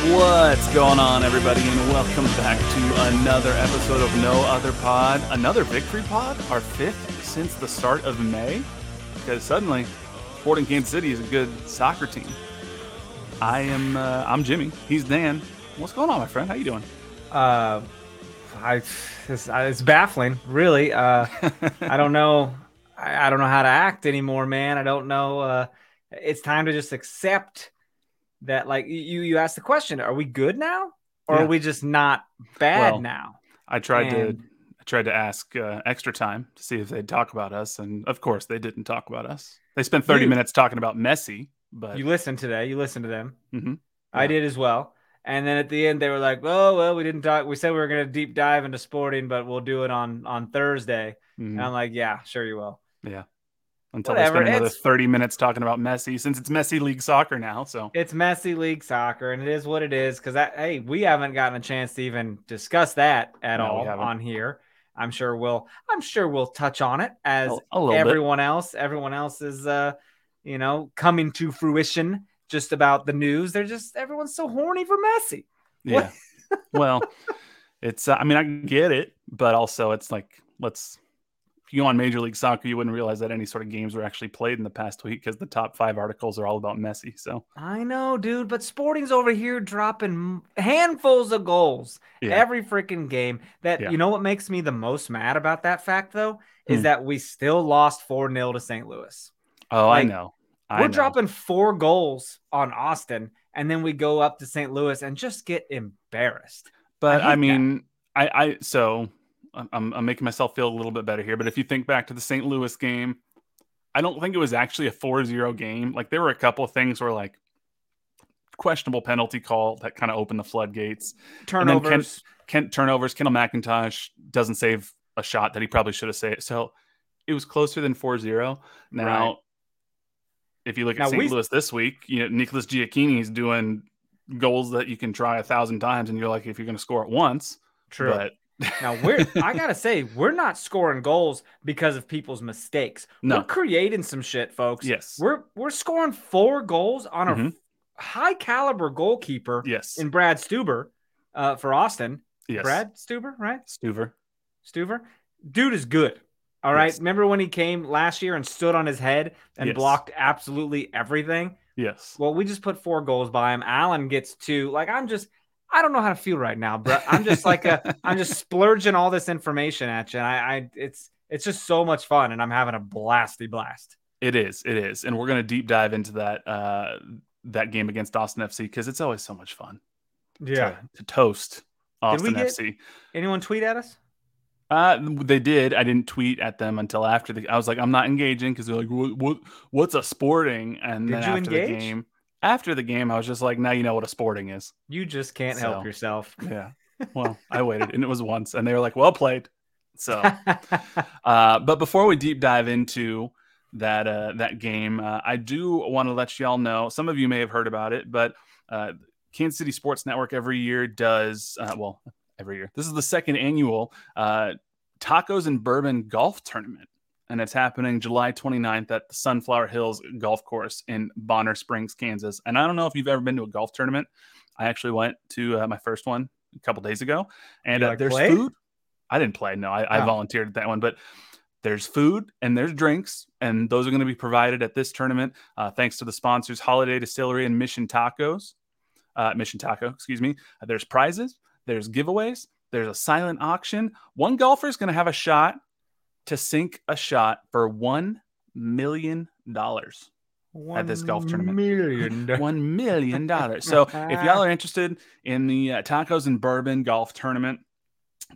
What's going on, everybody, and welcome back to another episode of No Other Pod, another victory pod, our fifth since the start of May. Because suddenly, Sporting Kansas City is a good soccer team. I am, uh, I'm Jimmy. He's Dan. What's going on, my friend? How you doing? Uh, I it's, it's baffling, really. Uh, I don't know. I, I don't know how to act anymore, man. I don't know. Uh, it's time to just accept that like you you asked the question are we good now or Yeah. are we just not bad Well, now I tried And- to, I tried to ask uh, extra time to see if they'd talk about us, and of course, they didn't talk about us. They spent 30 You- minutes talking about Messi, but you listened today you listened to them Mm-hmm. i did as well and then at the end they were like oh well we didn't talk we said we were going to deep dive into sporting but we'll do it on on thursday mhm. and i'm like yeah sure you will until whatever, they spend another it's- 30 minutes talking about Messi, since it's Messi League soccer now. So it's messy league soccer and it is what it is because hey we haven't gotten a chance to even discuss that at No, all on here i'm sure we'll i'm sure we'll touch on it as a, a little bit. everyone else everyone else is uh you know coming to fruition just about the news they're just everyone's so horny for messi Yeah. well, it's. Uh, I mean, I get it, but also it's like let's. You go on Major League Soccer, you wouldn't realize that any sort of games were actually played in the past week because the top five articles are all about Messi. So i know dude but sporting's over here dropping handfuls of goals yeah, every freaking game that Yeah. you know what makes me the most mad about that fact though is Hmm. that we still lost 4-0 to st louis oh, like, I know. I we're know. dropping four goals on austin and then we go up to st louis and just get embarrassed But I I, that. mean, I, I so I'm- I'm, making myself feel a little bit better here. But if you think back to the St. Louis game, I don't think it was actually a 4-0 game. Like there were a couple of things where like questionable penalty call that kind of opened the floodgates. turnovers Kent turnovers. Kendall McIntosh doesn't save a shot that he probably should have saved. So it was closer than 4-0. Now, Right. if you look at Now, St. we- Louis this week, you know, Nicholas Gioacchini's doing goals that you can try a thousand times, and you're like, if you're going to score it once, true but Now we're I gotta say, we're not scoring goals because of people's mistakes. No. We're creating some shit, folks. yes, We're we're scoring four goals on a Mhm. high caliber goalkeeper yes, in Brad Stuber uh, for Austin. yes, Brad Stuber, right? Stuber. Stuver. Dude is good. All right. Yes. Remember when he came last year and stood on his head and Yes. blocked absolutely everything? Yes, Well, we just put four goals by him. Alan gets two. Like I'm just I don't know how to feel right now, but I'm just like a I'm just splurging all this information at you. And I, I it's it's just so much fun and I'm having a blasty blast. it is, it is, and we're going to deep dive into that uh that game against Austin FC because it's always so much fun. to, to toast Austin get- FC. Anyone tweet at us? Uh, they did. I didn't tweet at them until after the. I was like, I'm not engaging because they're like, what, what, what's a sporting? And Did then you after the game, after the game, I was just like, now you know what a sporting is. You just can't help yourself. Yeah. well, I waited, and it was once, and they were like, "Well played." So, uh, but before we deep dive into that uh, that game, uh, I do want to let y'all know. Some of you may have heard about it, but uh, Kansas City Sports Network every year does uh, well every year. This is the second annual uh, Tacos and Bourbon Golf Tournament, and it's happening July 29th at the Sunflower Hills Golf Course in Bonner Springs, Kansas. And I don't know if you've ever been to a golf tournament. I actually went to uh, my first one a couple days ago, and uh, there's play? food. I didn't play. No, I, I oh. volunteered at that one, but there's food and there's drinks, and those are going to be provided at this tournament. Uh, thanks to the sponsors, Holladay Distillery and Mission Tacos. Uh, Mission Taco, excuse me. Uh, there's prizes, there's giveaways, there's a silent auction. One golfer is going to have a shot to sink a shot for one million dollars at this golf tournament. Million. One million dollars. So if y'all are interested in the uh, tacos and bourbon golf tournament,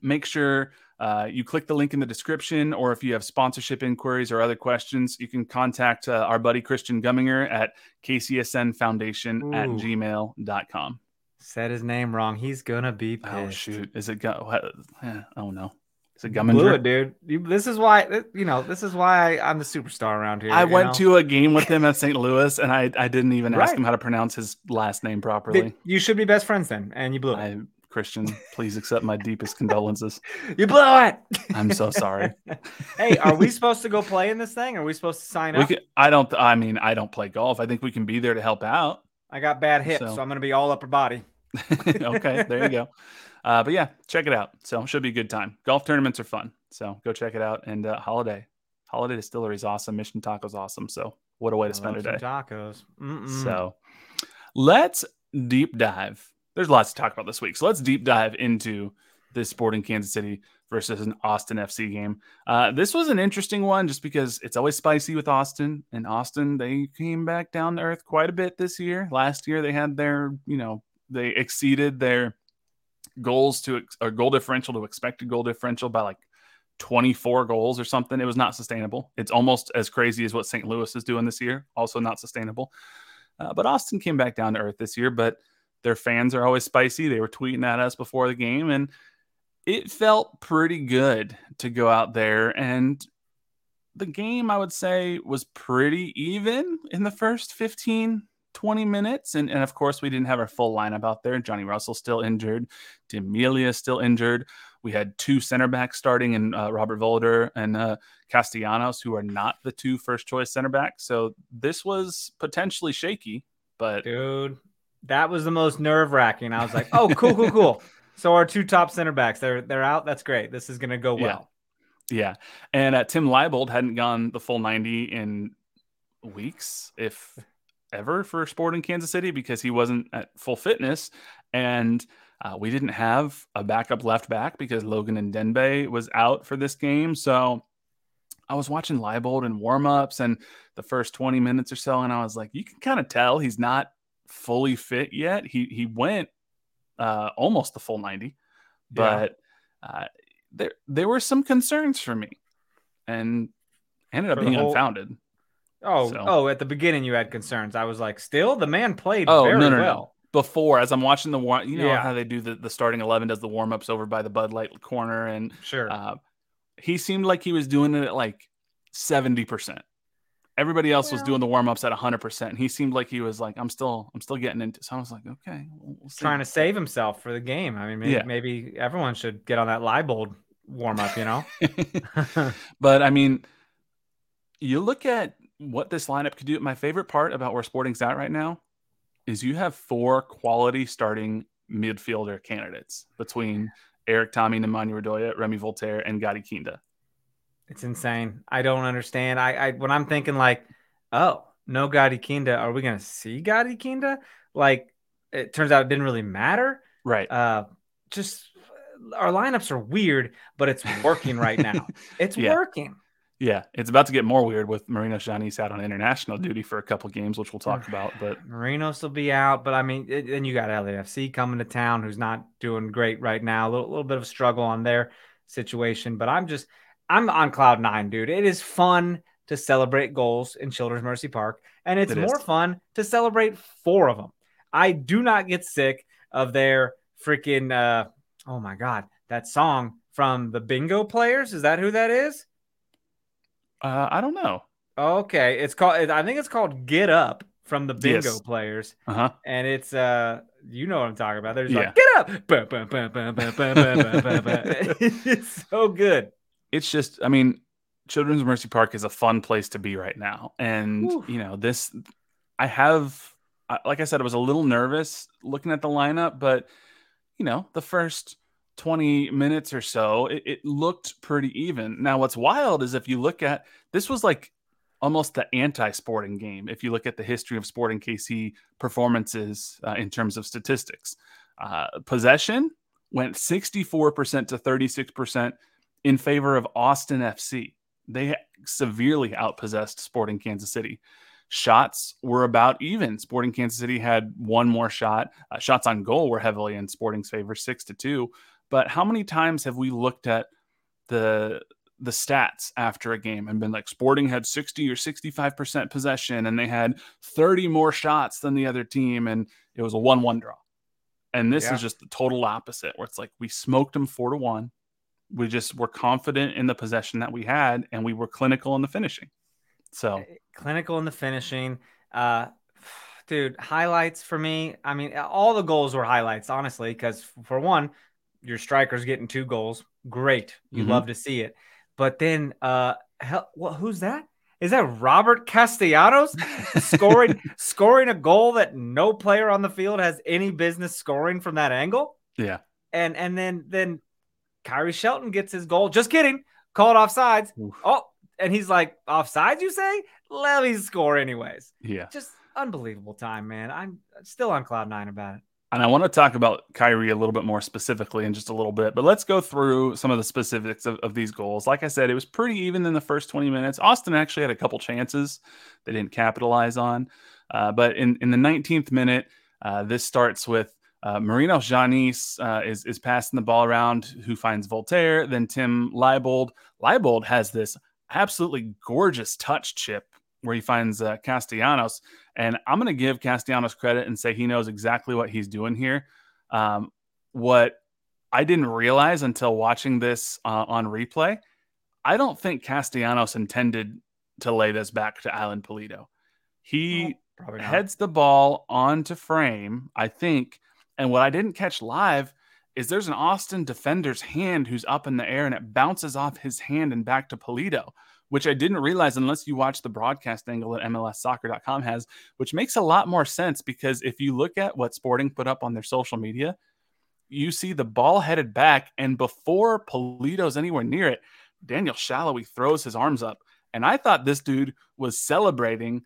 make sure uh, you click the link in the description, or if you have sponsorship inquiries or other questions, you can contact uh, our buddy Christian Gumminger at kcsnfoundation Ooh. at gmail.com. Said his name wrong. He's gonna be oh, pissed. Oh shoot! Is it go? Oh no! Is it Gumminger? dude. You, this is why you know. This is why I, am the superstar around here. I went know? to a game with him at St. Louis, and I I didn't even right. ask him how to pronounce his last name properly. You should be best friends then, and you blew it. I, Christian, please accept my deepest condolences. You blew it. I'm so sorry. hey, are we supposed to go play in this thing? Are we supposed to sign up? Can, I don't. I mean, I don't play golf. I think we can be there to help out. I got bad hips, so, so I'm going to be all upper body. okay, there you go. Uh, but yeah, check it out. So should be a good time. Golf tournaments are fun. So go check it out. And uh, Holladay, Holladay distillery is awesome. Mission tacos awesome. So what a way to spend a day. Tacos. Mm-mm. So let's deep dive there's lots to talk about this week. So let's deep dive into this Sporting Kansas City versus an Austin FC game. Uh, this was an interesting one just because it's always spicy with Austin. And Austin, they came back down to earth quite a bit this year. Last year, they had their, you know, they exceeded their goals to or goal differential to expected goal differential by like 24 goals or something. It was not sustainable. It's almost as crazy as what St. Louis is doing this year. Also not sustainable. Uh, but Austin came back down to earth this year. But their fans are always spicy. They were tweeting at us before the game, and it felt pretty good to go out there. And the game, I would say, was pretty even in the first 15, 20 minutes. And, and of course, we didn't have our full lineup out there. Johnny Russell still injured, D'Amelia still injured. We had two center backs starting in uh, Robert Voloder and uh, Castellanos, who are not the two first choice center backs. So this was potentially shaky, but dude, that was the most nerve wracking. I was like, oh, cool, cool, cool. So our two top center backs, they're they're out. That's great. This is gonna go well. Yeah, yeah. and uh, Tim Leibold hadn't gone the full ninety in weeks, if ever, for sport in Kansas City because he wasn't at full fitness, and uh, we didn't have a backup left back because Logan Ndenbe was out for this game. So I was watching Leibold and warm ups and the first 20 minutes or so, and I was like, you can kind of tell he's not fully fit yet. He he went uh, almost the full 90, but yeah. uh, there there were some concerns for me, and ended up being whole... unfounded. Oh, so. oh! At the beginning, you had concerns. I was like, still, the man played oh, very no, no, well. No. Before, as I'm watching the warm, you know yeah. how they do the, the starting eleven does the warm ups over by the Bud Light corner, and sure, uh, he seemed like he was doing it at like seventy percent. Everybody else well, was doing the warm ups at 100, percent he seemed like he was like, "I'm still, I'm still getting into." So I was like, "Okay, we'll, we'll trying to save himself for the game." I mean, maybe, yeah. maybe everyone should get on that Leibold warm up, you know. but I mean, you look at what this lineup could do. My favorite part about where Sporting's at right now is you have four quality starting midfielder candidates between Eric Thommy, Nemanja Radoja, Remi Walter, and Gadi Kinda. It's insane. I don't understand. I, I when I'm thinking like, oh, no Gadi Kinda, are we gonna see Gadi Kinda? Like it turns out it didn't really matter. Right. Uh just our lineups are weird, but it's working right now. It's yeah. working. Yeah, it's about to get more weird with Marinos Tzionis out on international duty for a couple games, which we'll talk about. But Marinos will be out, but I mean, it, then you got LAFC coming to town, who's not doing great right now. A little, little bit of a struggle on their situation, but I'm just I'm on cloud nine, dude. It is fun to celebrate goals in Children's Mercy Park, and it's it more fun to celebrate four of them. I do not get sick of their freaking uh, Oh my God, that song from the Bingo Players is that who that is? Uh, I don't know. Okay, it's called. I think it's called Get Up from the Bingo yes. Players. Uh-huh. And it's uh, you know what I'm talking about. There's yeah. like, Get Up. it's so good. It's just, I mean, Children's Mercy Park is a fun place to be right now, and you know this. I have, like I said, I was a little nervous looking at the lineup, but you know, the first 20 minutes or so, it, it looked pretty even. Now, what's wild is if you look at this was like almost the anti-sporting game. If you look at the history of Sporting KC performances uh, in terms of statistics, uh, possession went 64% to 36% in favor of Austin FC. They severely outpossessed Sporting Kansas City. Shots were about even. Sporting Kansas City had one more shot. Uh, shots on goal were heavily in Sporting's favor, six to two. But how many times have we looked at the the stats after a game and been like Sporting had 60 or 65% possession and they had 30 more shots than the other team and it was a 1-1 draw. And this Yeah. is just the total opposite where it's like we smoked them 4 to 1. We just were confident in the possession that we had and we were clinical in the finishing. So, clinical in the finishing. Uh, dude, highlights for me. I mean, all the goals were highlights, honestly, because for one, your striker's getting two goals. Great. You Mhm. love to see it. But then, uh, hell, what, who's that? Is that Robert Castellanos scoring scoring a goal that no player on the field has any business scoring from that angle? yeah. And and then then Khiry Shelton gets his goal. Just kidding. Called offsides. Oof. Oh, and he's like, offsides, you say? Let me score anyways. Yeah. Just unbelievable time, man. I'm still on cloud nine about it. And I want to talk about Khiry a little bit more specifically in just a little bit, but let's go through some of the specifics of, of these goals. Like I said, it was pretty even in the first 20 minutes. Austin actually had a couple chances they didn't capitalize on. Uh, but in, in the 19th minute, uh, this starts with uh, Marinos Tzionis uh, is, is passing the ball around, who finds Walter, then Tim Leibold. Leibold has this absolutely gorgeous touch chip where he finds uh, Castellanos. And I'm going to give Castellanos credit and say he knows exactly what he's doing here. Um, what I didn't realize until watching this uh, on replay, I don't think Castellanos intended to lay this back to Alan Pulido. He Probably heads the ball onto frame, I think. And what I didn't catch live is there's an Austin defender's hand who's up in the air and it bounces off his hand and back to Pulido, which I didn't realize unless you watch the broadcast angle that MLSsoccer.com has, which makes a lot more sense because if you look at what Sporting put up on their social media, you see the ball headed back, and before Pulido's anywhere near it, Daniel Salloi throws his arms up. And I thought this dude was celebrating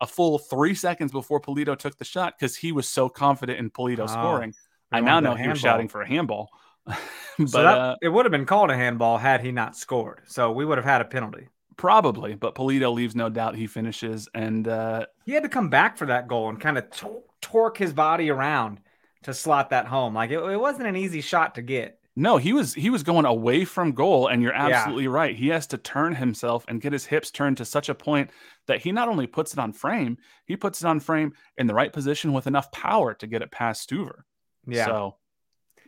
a full three seconds before Pulido took the shot because he was so confident in Pulido Oh, scoring. I now know he was shouting for a handball. but So that, uh, it would have been called a handball had he not scored. So we would have had a penalty. Probably, but Pulido leaves no doubt he finishes. And uh, He had to come back for that goal and kind of tor- torque his body around to slot that home. Like it, it wasn't an easy shot to get. No, he was he was going away from goal, and you're absolutely right. He has to turn himself and get his hips turned to such a point that he not only puts it on frame, he puts it on frame in the right position with enough power to get it past Stuver. Yeah. So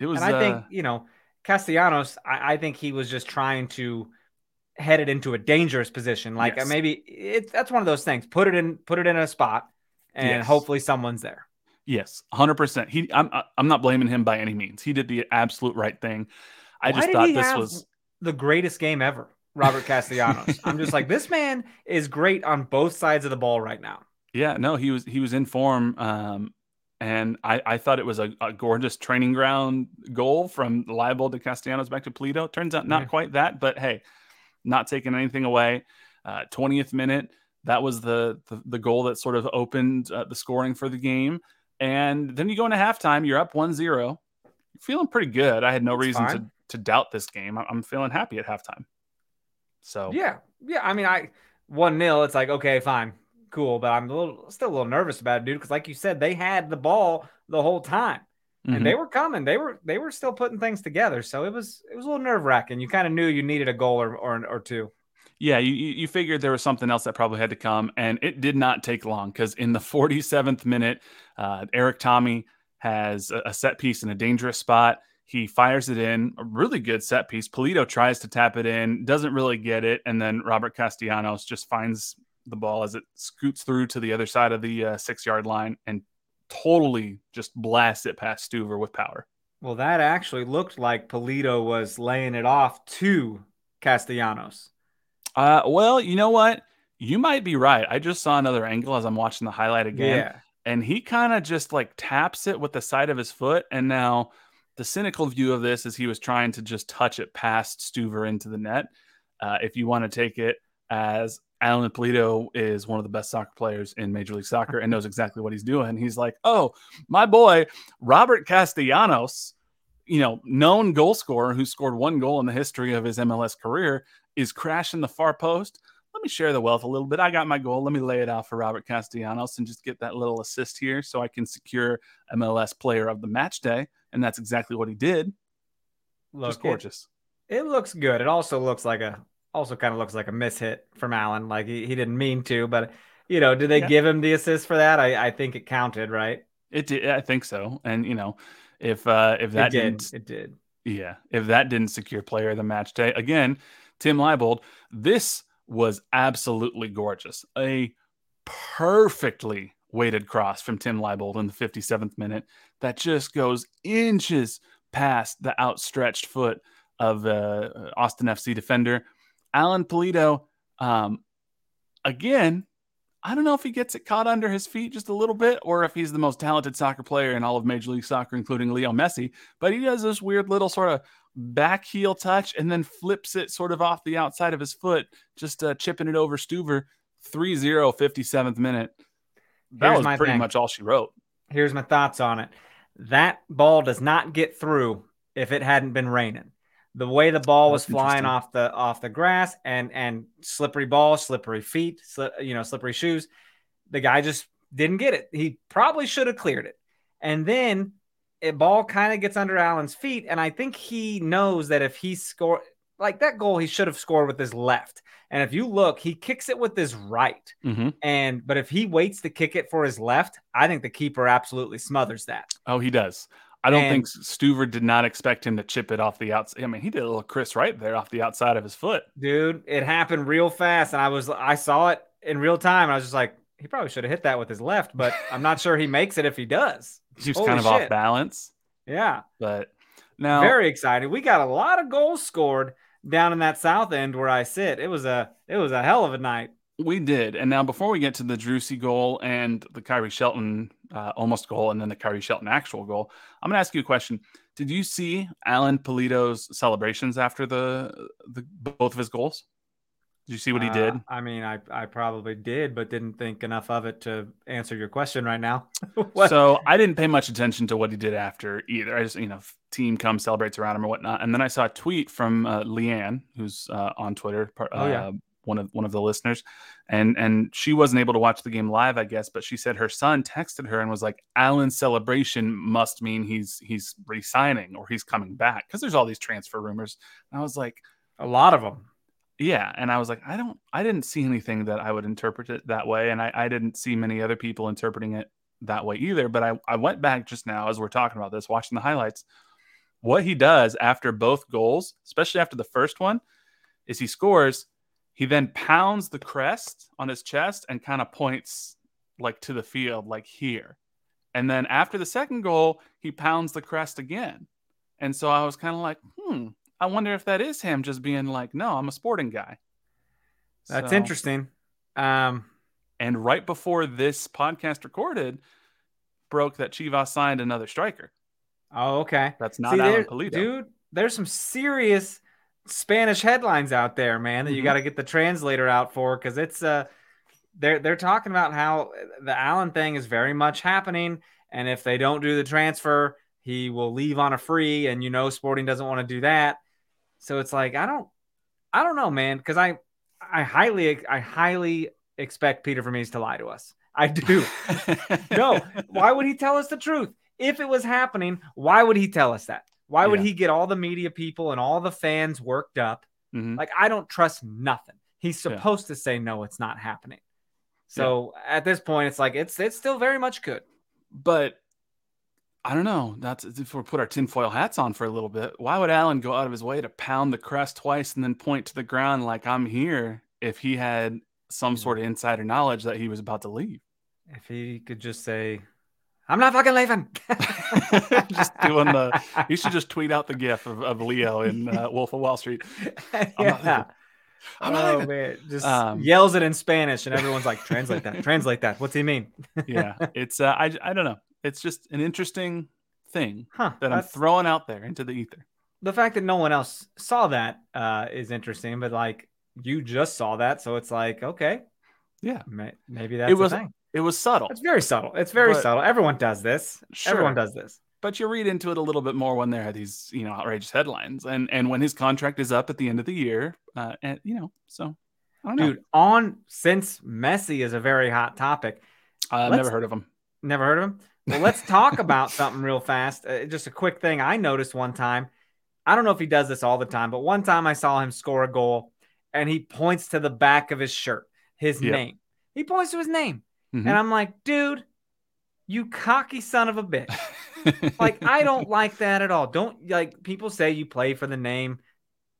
it was. and I think uh, you know Castellanos. I, I think he was just trying to head it into a dangerous position. Like Yes. maybe it's that's one of those things. Put it in, put it in a spot, and Yes. hopefully someone's there. yes, hundred percent. He, I'm I'm not blaming him by any means. He did the absolute right thing. I Why just thought this was. the greatest game ever, Robert Castellanos. I'm just like this man is great on both sides of the ball right now. Yeah, no, he was he was in form. Um, and I, I thought it was a, a gorgeous training ground goal from Leibold to Castellanos back to Pulido. Turns out not Yeah. quite that, but hey, not taking anything away. Uh, 20th minute, that was the, the the goal that sort of opened uh, the scoring for the game. And then you go into halftime, you're up 1-0. You're feeling pretty good. I had no That's reason to fine. to doubt this game. I'm feeling happy at halftime. So Yeah, yeah. I mean, I one nil. It's like okay, fine, cool. But I'm a little still a little nervous about it, dude. Because like you said, they had the ball the whole time, mhm. and they were coming. They were they were still putting things together. So it was it was a little nerve wracking. You kind of knew you needed a goal or or, or two. Yeah, you, you you figured there was something else that probably had to come, and it did not take long because in the 47th minute, uh, Eric Thommy has a, a set piece in a dangerous spot. He fires it in, a really good set piece. Pulido tries to tap it in, doesn't really get it, and then Robert Castellanos just finds the ball as it scoots through to the other side of the uh, six yard line and totally just blasts it past Stuver with power. Well, that actually looked like Pulido was laying it off to Castellanos. Uh, well, you know what? You might be right. I just saw another angle as I'm watching the highlight again. Yeah. And he kind of just like taps it with the side of his foot. And now the cynical view of this is he was trying to just touch it past Stuver into the net. Uh, if you want to take it as Alan Pulido is one of the best soccer players in Major League Soccer and knows exactly what he's doing. He's like, oh, my boy, Robert Castellanos, you know, known goal scorer who scored one goal in the history of his MLS career, is crashing the far post. Let me share the wealth a little bit. I got my goal. Let me lay it out for Robert Castellanos and just get that little assist here so I can secure MLS player of the match day. And that's exactly what he did. Look, just gorgeous. It, it looks good. It also looks like a also kind of looks like a miss hit from Alan. Like he, he didn't mean to, but you know, did they yeah. give him the assist for that? I, I think it counted, right? It did. I think so. And you know, if uh if that it did, didn't, it did. Yeah, if that didn't secure player of the match day again, Tim Leibold, this was absolutely gorgeous. A perfectly weighted cross from Tim Leibold in the 57th minute that just goes inches past the outstretched foot of uh, Austin FC defender. Alan Pulido, um, again, I don't know if he gets it caught under his feet just a little bit or if he's the most talented soccer player in all of Major League Soccer, including Leo Messi, but he does this weird little sort of back heel touch and then flips it sort of off the outside of his foot, just uh, chipping it over Stuver 3 0, 57th minute. That Here's was pretty thing. much all she wrote. Here's my thoughts on it. That ball does not get through if it hadn't been raining. The way the ball was flying off the off the grass and and slippery ball, slippery feet, you know, slippery shoes. The guy just didn't get it. He probably should have cleared it. And then a ball kind of gets under Alan's feet, and I think he knows that if he score like that goal, he should have scored with his left. And if you look, he kicks it with his right. Mm-hmm. And but if he waits to kick it for his left, I think the keeper absolutely smothers that. Oh, he does. I don't and, think Stuver did not expect him to chip it off the outside. I mean, he did a little Chris right there off the outside of his foot. Dude, it happened real fast, and I was I saw it in real time. I was just like, he probably should have hit that with his left, but I'm not sure he makes it if he does. He He's kind of shit. off balance. Yeah. But now very excited. We got a lot of goals scored down in that south end where I sit. It was a it was a hell of a night. We did. And now before we get to the Driussi goal and the Khiry Shelton uh, almost goal and then the Khiry Shelton actual goal, I'm going to ask you a question. Did you see Alan Pulido's celebrations after the the both of his goals? Did you see what he did? Uh, I mean, I, I probably did, but didn't think enough of it to answer your question right now. so I didn't pay much attention to what he did after either. I just, you know, team comes, celebrates around him or whatnot. And then I saw a tweet from uh, Leanne, who's uh, on Twitter, uh, oh, yeah. One of one of the listeners, and and she wasn't able to watch the game live, I guess, but she said her son texted her and was like, "Alan's celebration must mean he's he's resigning or he's coming back. Because there's all these transfer rumors." And I was like, a lot of them yeah. And i was like i don't i didn't see anything that i would interpret it that way. And i, I didn't see many other people interpreting it that way either. But I, I went back just now as we're talking about this watching the highlights. What he does after both goals especially after the first one is he scores he then pounds the crest on his chest and kind of points like to the field like here and then after the second goal he pounds the crest again and so i was kind of like hmm I wonder if that is him just being like, no, I'm a sporting guy. That's so, interesting. Um, and right before this podcast recorded, broke that Chivas signed another striker. Oh, okay. That's not See, Alan Pulido. Dude, there's some serious Spanish headlines out there, man, that mm-hmm. you got to get the translator out for because it's uh they're they're talking about how the Alan thing is very much happening, and if they don't do the transfer, he will leave on a free, and you know Sporting doesn't want to do that. So it's like I don't I don't know, man, because I I highly I highly expect Peter Vermes to lie to us. I do. no, why would he tell us the truth? If it was happening, why would he tell us that? Why would he get all the media people and all the fans worked up? Mm-hmm. Like I don't trust nothing. He's supposed yeah. to say no, it's not happening. So yeah. at this point, it's like it's it's still very much good. But I don't know. That's if we put our tinfoil hats on for a little bit. Why would Alan go out of his way to pound the crest twice and then point to the ground like I'm here if he had some sort of insider knowledge that he was about to leave? If he could just say, I'm not fucking leaving. just doing the. You should just tweet out the gif of, of Leo in uh, Wolf of Wall Street. yeah. oh man, just um, yells it in Spanish, and everyone's like, "Translate that! Translate that! What's he mean?" yeah, it's uh, I I don't know. It's just an interesting thing huh, that I'm throwing out there into the ether. The fact that no one else saw that uh, is interesting, but like you just saw that, so it's like okay, yeah, may, maybe that's it was thing. It was subtle. It's very subtle. It's very but, subtle. Everyone does this. Sure. Everyone does this but you read into it a little bit more when there are these you know outrageous headlines and and when his contract is up at the end of the year uh, and you know so dude on since messi is a very hot topic i've never heard of him never heard of him well let's talk about something real fast uh, just a quick thing i noticed one time i don't know if he does this all the time but one time i saw him score a goal and he points to the back of his shirt his yep. name he points to his name mm-hmm. and i'm like dude you cocky son of a bitch like I don't like that at all. Don't like people say you play for the name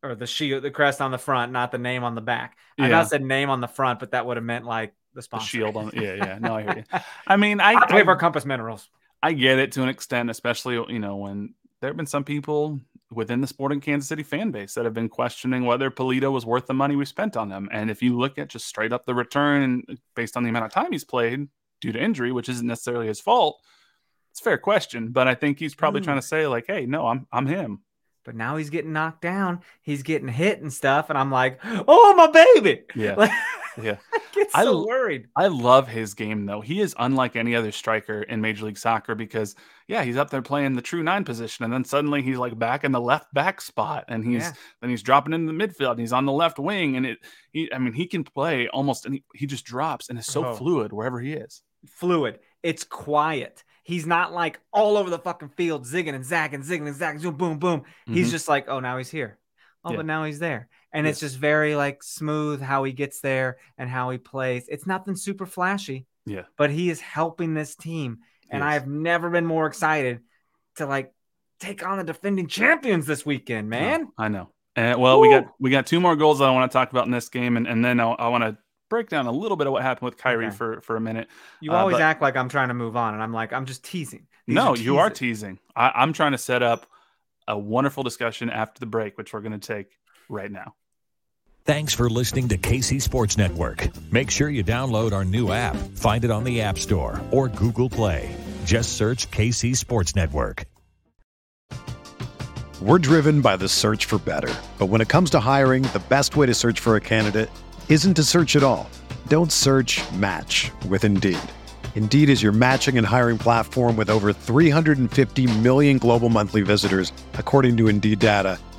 or the shield, the crest on the front, not the name on the back. Yeah. I not said name on the front, but that would have meant like the sponsor. The shield on. Yeah, yeah. No, I hear you. I mean, I, I play for Compass Minerals. I get it to an extent, especially you know when there have been some people within the Sporting Kansas City fan base that have been questioning whether Pulido was worth the money we spent on him. And if you look at just straight up the return based on the amount of time he's played due to injury, which isn't necessarily his fault, it's a fair question, but I think he's probably mm. trying to say like, "Hey, no, I'm I'm him." But now he's getting knocked down. He's getting hit and stuff, and I'm like, "Oh, my baby!" Yeah, like, yeah. I get so I, worried. I love his game though. He is unlike any other striker in Major League Soccer because yeah, he's up there playing the true nine position, and then suddenly he's like back in the left back spot, and he's yeah. then he's dropping into the midfield, and he's on the left wing, and it. He, I mean, he can play almost, and he, he just drops, and is so oh. fluid wherever he is. Fluid. It's quiet He's not like all over the fucking field, zigging and zagging, zigging and zagging, boom, boom, boom. Mm-hmm. He's just like, oh, now he's here. Oh, yeah. but now he's there. And it's just very like smooth how he gets there and how he plays. It's nothing super flashy. Yeah. But he is helping this team. And yes. I have never been more excited to like take on the defending champions this weekend, man. I know. And well, we got we got two more goals that I want to talk about in this game, and, and then I'll, I want to break down a little bit of what happened with Khiry okay. for for a minute. You uh, always but, act like I'm trying to move on, and I'm like I'm just teasing. These no, are you are teasing. I, I'm trying to set up a wonderful discussion after the break, which we're going to take right now. Thanks for listening to KC Sports Network. Make sure you download our new app. Find it on the App Store or Google Play. Just search KC Sports Network. We're driven by the search for better. But when it comes to hiring, the best way to search for a candidate isn't to search at all. Don't search match with Indeed. Indeed is your matching and hiring platform with over 350 million global monthly visitors, according to Indeed data,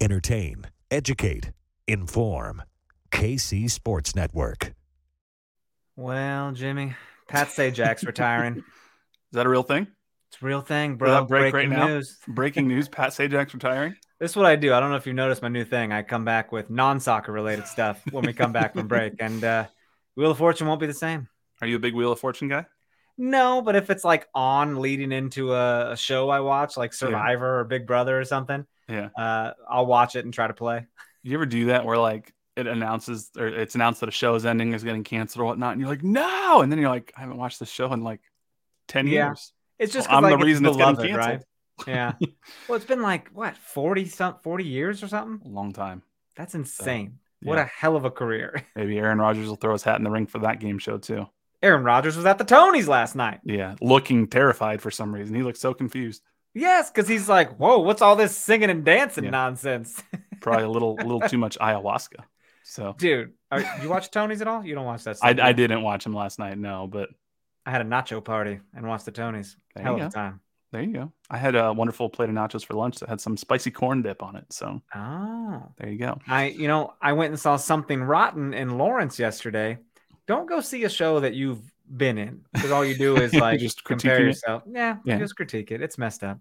Entertain, educate, inform. KC Sports Network. Well, Jimmy, Pat Sajak's retiring. Is that a real thing? It's a real thing, bro. Break Breaking right news. Breaking news. Pat Sajak's retiring. This is what I do. I don't know if you noticed my new thing. I come back with non-soccer related stuff when we come back from break, and uh, Wheel of Fortune won't be the same. Are you a big Wheel of Fortune guy? No, but if it's like on leading into a, a show I watch, like Survivor yeah. or Big Brother or something, yeah, uh, I'll watch it and try to play. You ever do that where like it announces or it's announced that a show is ending, is getting canceled or whatnot, and you're like, no, and then you're like, I haven't watched this show in like ten yeah. years. It's just well, I'm like, the reason it's, it's getting canceled. Right? Yeah. well, it's been like what forty some forty years or something. A long time. That's insane. What Yeah. a hell of a career. Maybe Aaron Rodgers will throw his hat in the ring for that game show too. Aaron Rodgers was at the Tonys last night. Yeah, looking terrified for some reason. He looked so confused. Yes, because he's like, whoa, what's all this singing and dancing Yeah. nonsense? Probably a little, a little too much ayahuasca. So Dude, are, you watch Tonys at all? You don't watch that I, stuff. I didn't watch him last night. No, but I had a nacho party and watched the Tonys. There Hell you of a go. time. there you go. I had a wonderful plate of nachos for lunch that had some spicy corn dip on it. So Oh. there you go. I, you know, I went and saw something rotten in Lawrence yesterday. Don't go see a show that you've been in because all you do is like Just compare it? yourself. Yeah, Yeah. just critique it. It's messed up.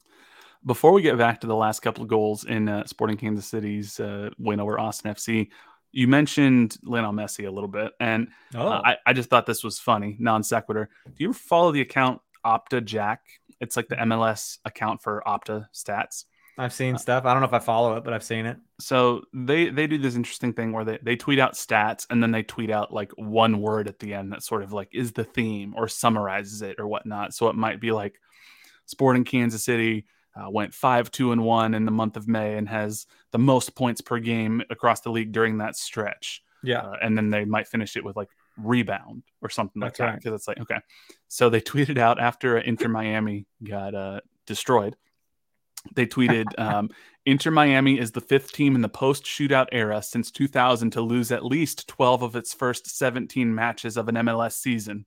Before we get back to the last couple of goals in uh, Sporting Kansas City's uh, win over Austin FC, you mentioned Lionel Messi a little bit, and Oh, uh, I, I just thought this was funny, non sequitur. Do you ever follow the account Opta Jack? It's like the MLS account for Opta stats. I've seen stuff. I don't know if I follow it, but I've seen it. So they they do this interesting thing where they, they tweet out stats and then they tweet out like one word at the end that sort of like is the theme or summarizes it or whatnot. So it might be like Sporting Kansas City uh, went five two and one in the month of May and has the most points per game across the league during that stretch. Yeah. Uh, and then they might finish it with like rebound or something like That's that right. because it's like okay. So they tweeted out after Inter Miami got uh, destroyed. They tweeted, um, Inter Miami is the fifth team in the post shootout era since 2000 to lose at least 12 of its first 17 matches of an MLS season.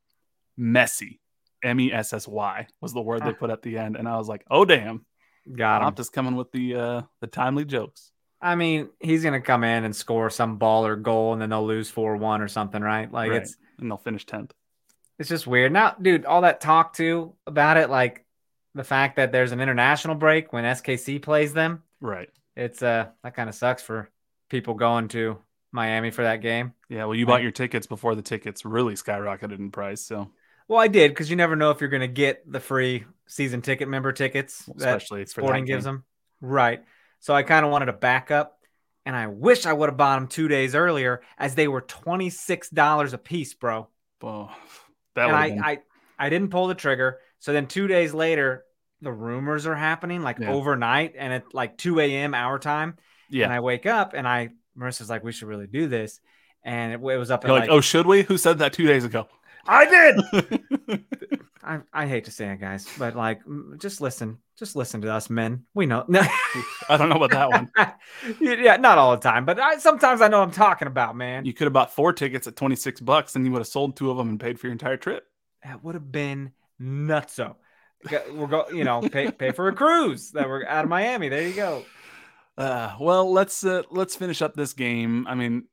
Messy, M E S S Y was the word they Ah. put at the end, and I was like, "Oh damn!" Got him. Opta's coming with the uh, the timely jokes. I mean, he's gonna come in and score some ball or goal, and then they'll lose four one or something, right? Like Right. it's and they'll finish 10th. it's just weird. Now, dude, all that talk too about it, like the fact that there's an international break when SKC plays them. Right. It's uh that kind of sucks for people going to Miami for that game. Yeah. Well, you bought your tickets before the tickets really skyrocketed in price. So Well, I did because you never know if you're going to get the free season ticket member tickets that especially for Sporting gives them. Right. So I kind of wanted to back up, and I wish I would have bought them two days earlier, as they were twenty six dollars a piece, bro. Oh, that and I, been I I didn't pull the trigger. So then two days later, the rumors are happening like Yeah. overnight, and at like two a.m. our time. yeah. And I wake up, and I Marissa's like, "We should really do this," and it, it was up at like, like, oh, should we? Who said that two days ago? I did. I, I hate to say it, guys, but like, just listen, just listen to us men. We know. I don't know about that one. yeah, not all the time, but I, sometimes I know what I'm talking about, man. You could have bought four tickets at 26 bucks and you would have sold two of them and paid for your entire trip. that would have been nutso. We're go, you know, pay pay for a cruise that we're out of Miami. There you go. Uh, well, let's uh, let's finish up this game. I mean,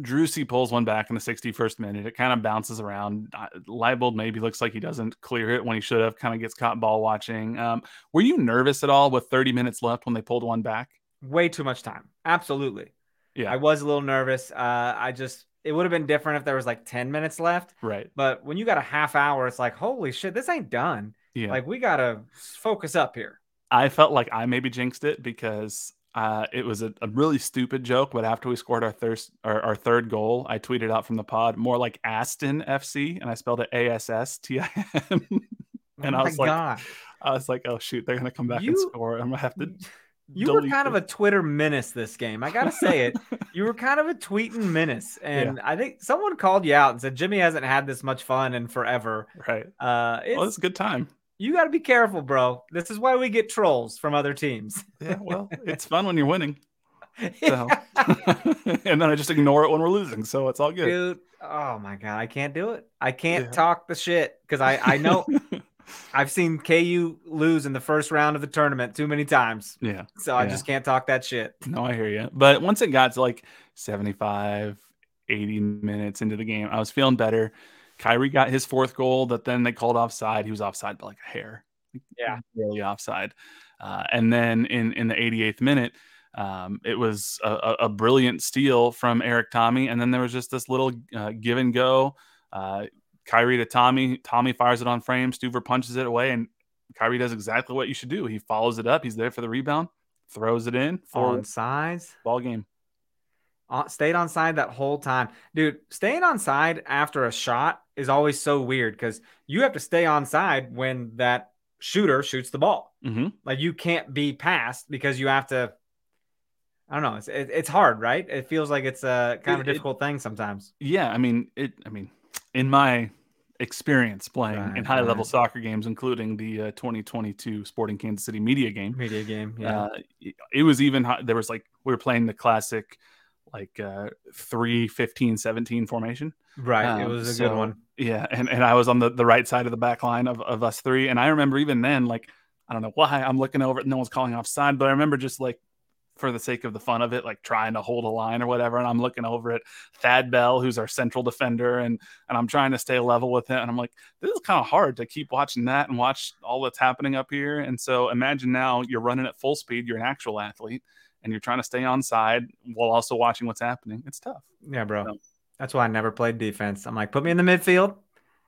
Driussi pulls one back in the 61st minute. It kind of bounces around. Uh, Leibold maybe looks like he doesn't clear it when he should have. Kind of gets caught ball watching. Um, were you nervous at all with 30 minutes left when they pulled one back? Way too much time. Absolutely. Yeah, I was a little nervous. Uh, I just it would have been different if there was like 10 minutes left. right. But when you got a half hour, it's like, holy shit, this ain't done. Yeah, Like we gotta focus up here. I felt like I maybe jinxed it because uh, it was a, a really stupid joke. But after we scored our third our, our third goal, I tweeted out from the pod more like Aston FC, and I spelled it A S S T I N. And oh I was like, God. I was like, oh shoot, they're gonna come back and score. I'm gonna have to. You were kind of a Twitter menace this game. I gotta say it. You were kind of a tweeting menace, and I think someone called you out and said Jimmy hasn't had this much fun in forever. right. Uh, it's, Well, it's a good time. you got to be careful, bro. This is why we get trolls from other teams. Yeah. Well, it's fun when you're winning. So. and then I just ignore it when we're losing, so it's all good. Dude, oh my god, I can't do it. I can't Yeah. talk the shit because I I know I've seen KU lose in the first round of the tournament too many times, yeah. so I Yeah. just can't talk that shit. No, I hear you. But once it got to like 75, 80 minutes into the game, I was feeling better. Khiry got his fourth goal that then they called offside. He was offside by like a hair. Yeah. Really offside. Uh, and then in, in the 88th minute, um, it was a, a, a brilliant steal from Eric Thommy. And then there was just this little uh, give and go. Uh, Khiry to Thommy. Thommy fires it on frame. Stuver punches it away. And Khiry does exactly what you should do. He follows it up. He's there for the rebound, throws it in for On sides. ball game. on, stayed on side that whole time. Dude, staying on side after a shot is always so weird because you have to stay on side when that shooter shoots the ball. Mm-hmm. Like you can't be passed because you have to I don't know. It's it, it's hard, right? It feels like it's a kind of a It- it- difficult thing sometimes. Yeah, I mean it. I mean, in my experience playing in high level right. soccer games, including the uh, 2022 Sporting Kansas City media game, Media game, yeah. uh, it- it was even. There was like we were playing the classic like uh 3 15 17 formation right. it um, was a so- good one. yeah and, and i was on the, the right side of the back line of, of us three and i remember even then like i don't know why i'm looking over it no one's calling offside but i remember just like for the sake of the fun of it like trying to hold a line or whatever and i'm looking over at thad bell who's our central defender and and i'm trying to stay level with him and i'm like this is kind of hard to keep watching that and watch all that's happening up here and so imagine now you're running at full speed you're an actual athlete and you're trying to stay on side while also watching what's happening it's tough Yeah, bro. So- That's why I never played defense. I'm like, put me in the midfield.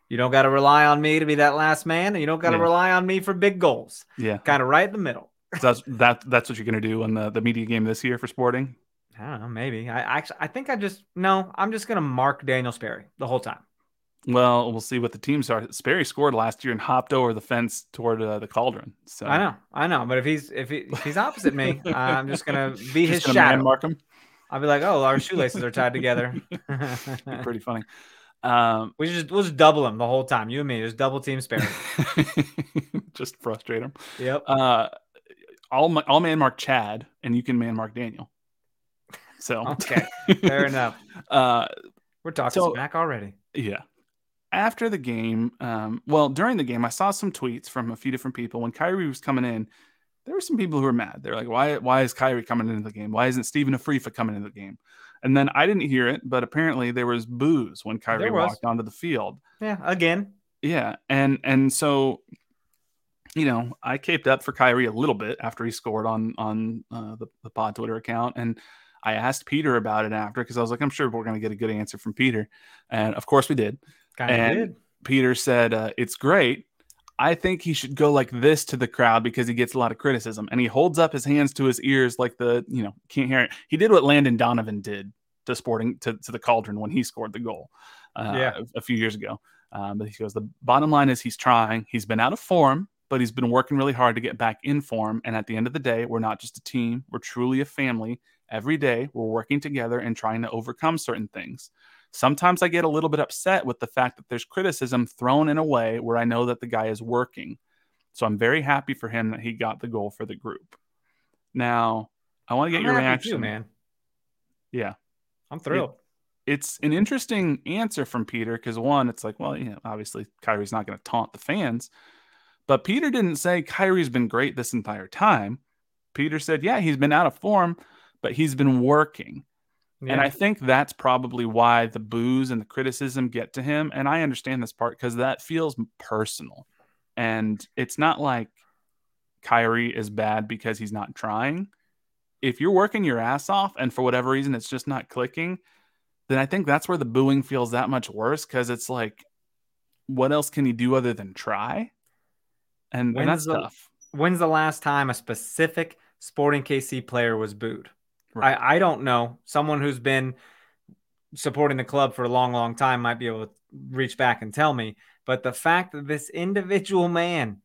You don't got to rely on me to be that last man, and you don't got to Yeah. rely on me for big goals. yeah Kind of right in the middle. So that's that that's what you're gonna do in the the media game this year for sporting I don't know, maybe. I actually, I think I just no. I'm just gonna mark Daniel Sperry the whole time. Well, we'll see what the teams are. Sperry scored last year and hopped over the fence toward uh, the cauldron. So I know, I know. But if he's if, he, if he's opposite me, I'm just gonna be his Just gonna shadow. mark him. I'll be like, oh, our shoelaces are tied together. Pretty funny. Um, we just we'll just double him the whole time. You and me, just double team Sperry. just frustrate him. Yep. Uh, I'll I'll man mark Chad, and you can man mark Daniel. So Okay, fair enough. Uh, We're talking So- smack already. Yeah. After the game, um, well, during the game, I saw some tweets from a few different people. When Khiry was coming in, there were some people who were mad. They're like, "Why? Why is Khiry coming into the game? Why isn't Stephen Afrifa coming into the game?" And then I didn't hear it, but apparently there was boos when Khiry walked onto the field. Yeah, again. Yeah, and and so, you know, I caped up for Khiry a little bit after he scored on on uh, the the Pod Twitter account, and I asked Peter about it after because I was like, I'm sure we're going to get a good answer from Peter, and of course we did. Kind of And- did. Peter said, uh, It's great. I think he should go like this to the crowd because he gets a lot of criticism. And he holds up his hands to his ears like the, you know, can't hear it. He did what Landon Donovan did to Sporting, to, to the Cauldron when he scored the goal uh, Yeah. a, a few years ago. Um, but he goes, The bottom line is he's trying. He's been out of form, but he's been working really hard to get back in form. And at the end of the day, we're not just a team, we're truly a family. Every day, we're working together and trying to overcome certain things. Sometimes I get a little bit upset with the fact that there's criticism thrown in a way where I know that the guy is working. So I'm very happy for him that he got the goal for the group. Now, I want to get I'm your happy reaction. too, man. Yeah. I'm thrilled. It's an interesting answer from Peter because one, it's like, well, you know, obviously Khiry's not going to taunt the fans. But Peter didn't say Khiry's been great this entire time. Peter said, yeah, he's been out of form, but he's been working. Yeah. And I think that's probably why the boos and the criticism get to him. And I understand this part because that feels personal. And it's not like Khiry is bad because he's not trying. If you're working your ass off and for whatever reason it's just not clicking, then I think that's where the booing feels that much worse because it's like, what else can he do other than try? And, and When's that's the- tough. When's the last time a specific Sporting KC player was booed? Right. I, I don't know. Someone who's been supporting the club for a long, long time might be able to reach back and tell me. But the fact that this individual man,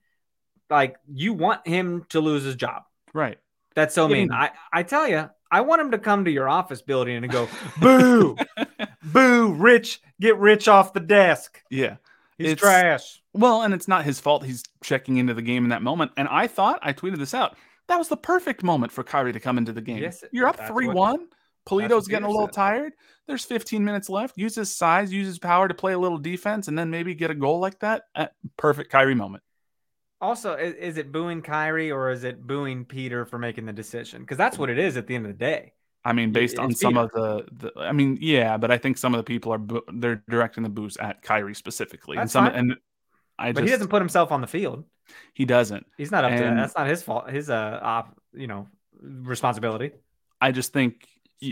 like, you want him to lose his job. Right. That's so mean. I, I tell you, I want him to come to your office building and go, boo, boo, rich, get rich off the desk. Yeah. He's It's- trash. Well, and it's not his fault. He's checking into the game in that moment. And I thought, I tweeted this out. That was the perfect moment for Khiry to come into the game. Yes, You're up three one. Pulido's getting a little said. tired. There's 15 minutes left. Use his size, use his power to play a little defense, and then maybe get a goal like that. Uh, perfect Khiry moment. Also, is, is it booing Khiry or is it booing Peter for making the decision? Because that's what it is at the end of the day. I mean, based on some of the, the, I mean, yeah, but I think some of the people are they're directing the boost at Khiry specifically, and some fine. and I But just he doesn't put himself on the field. he doesn't. He's not up to And- that's not his fault. His uh, op, you know, responsibility. I just think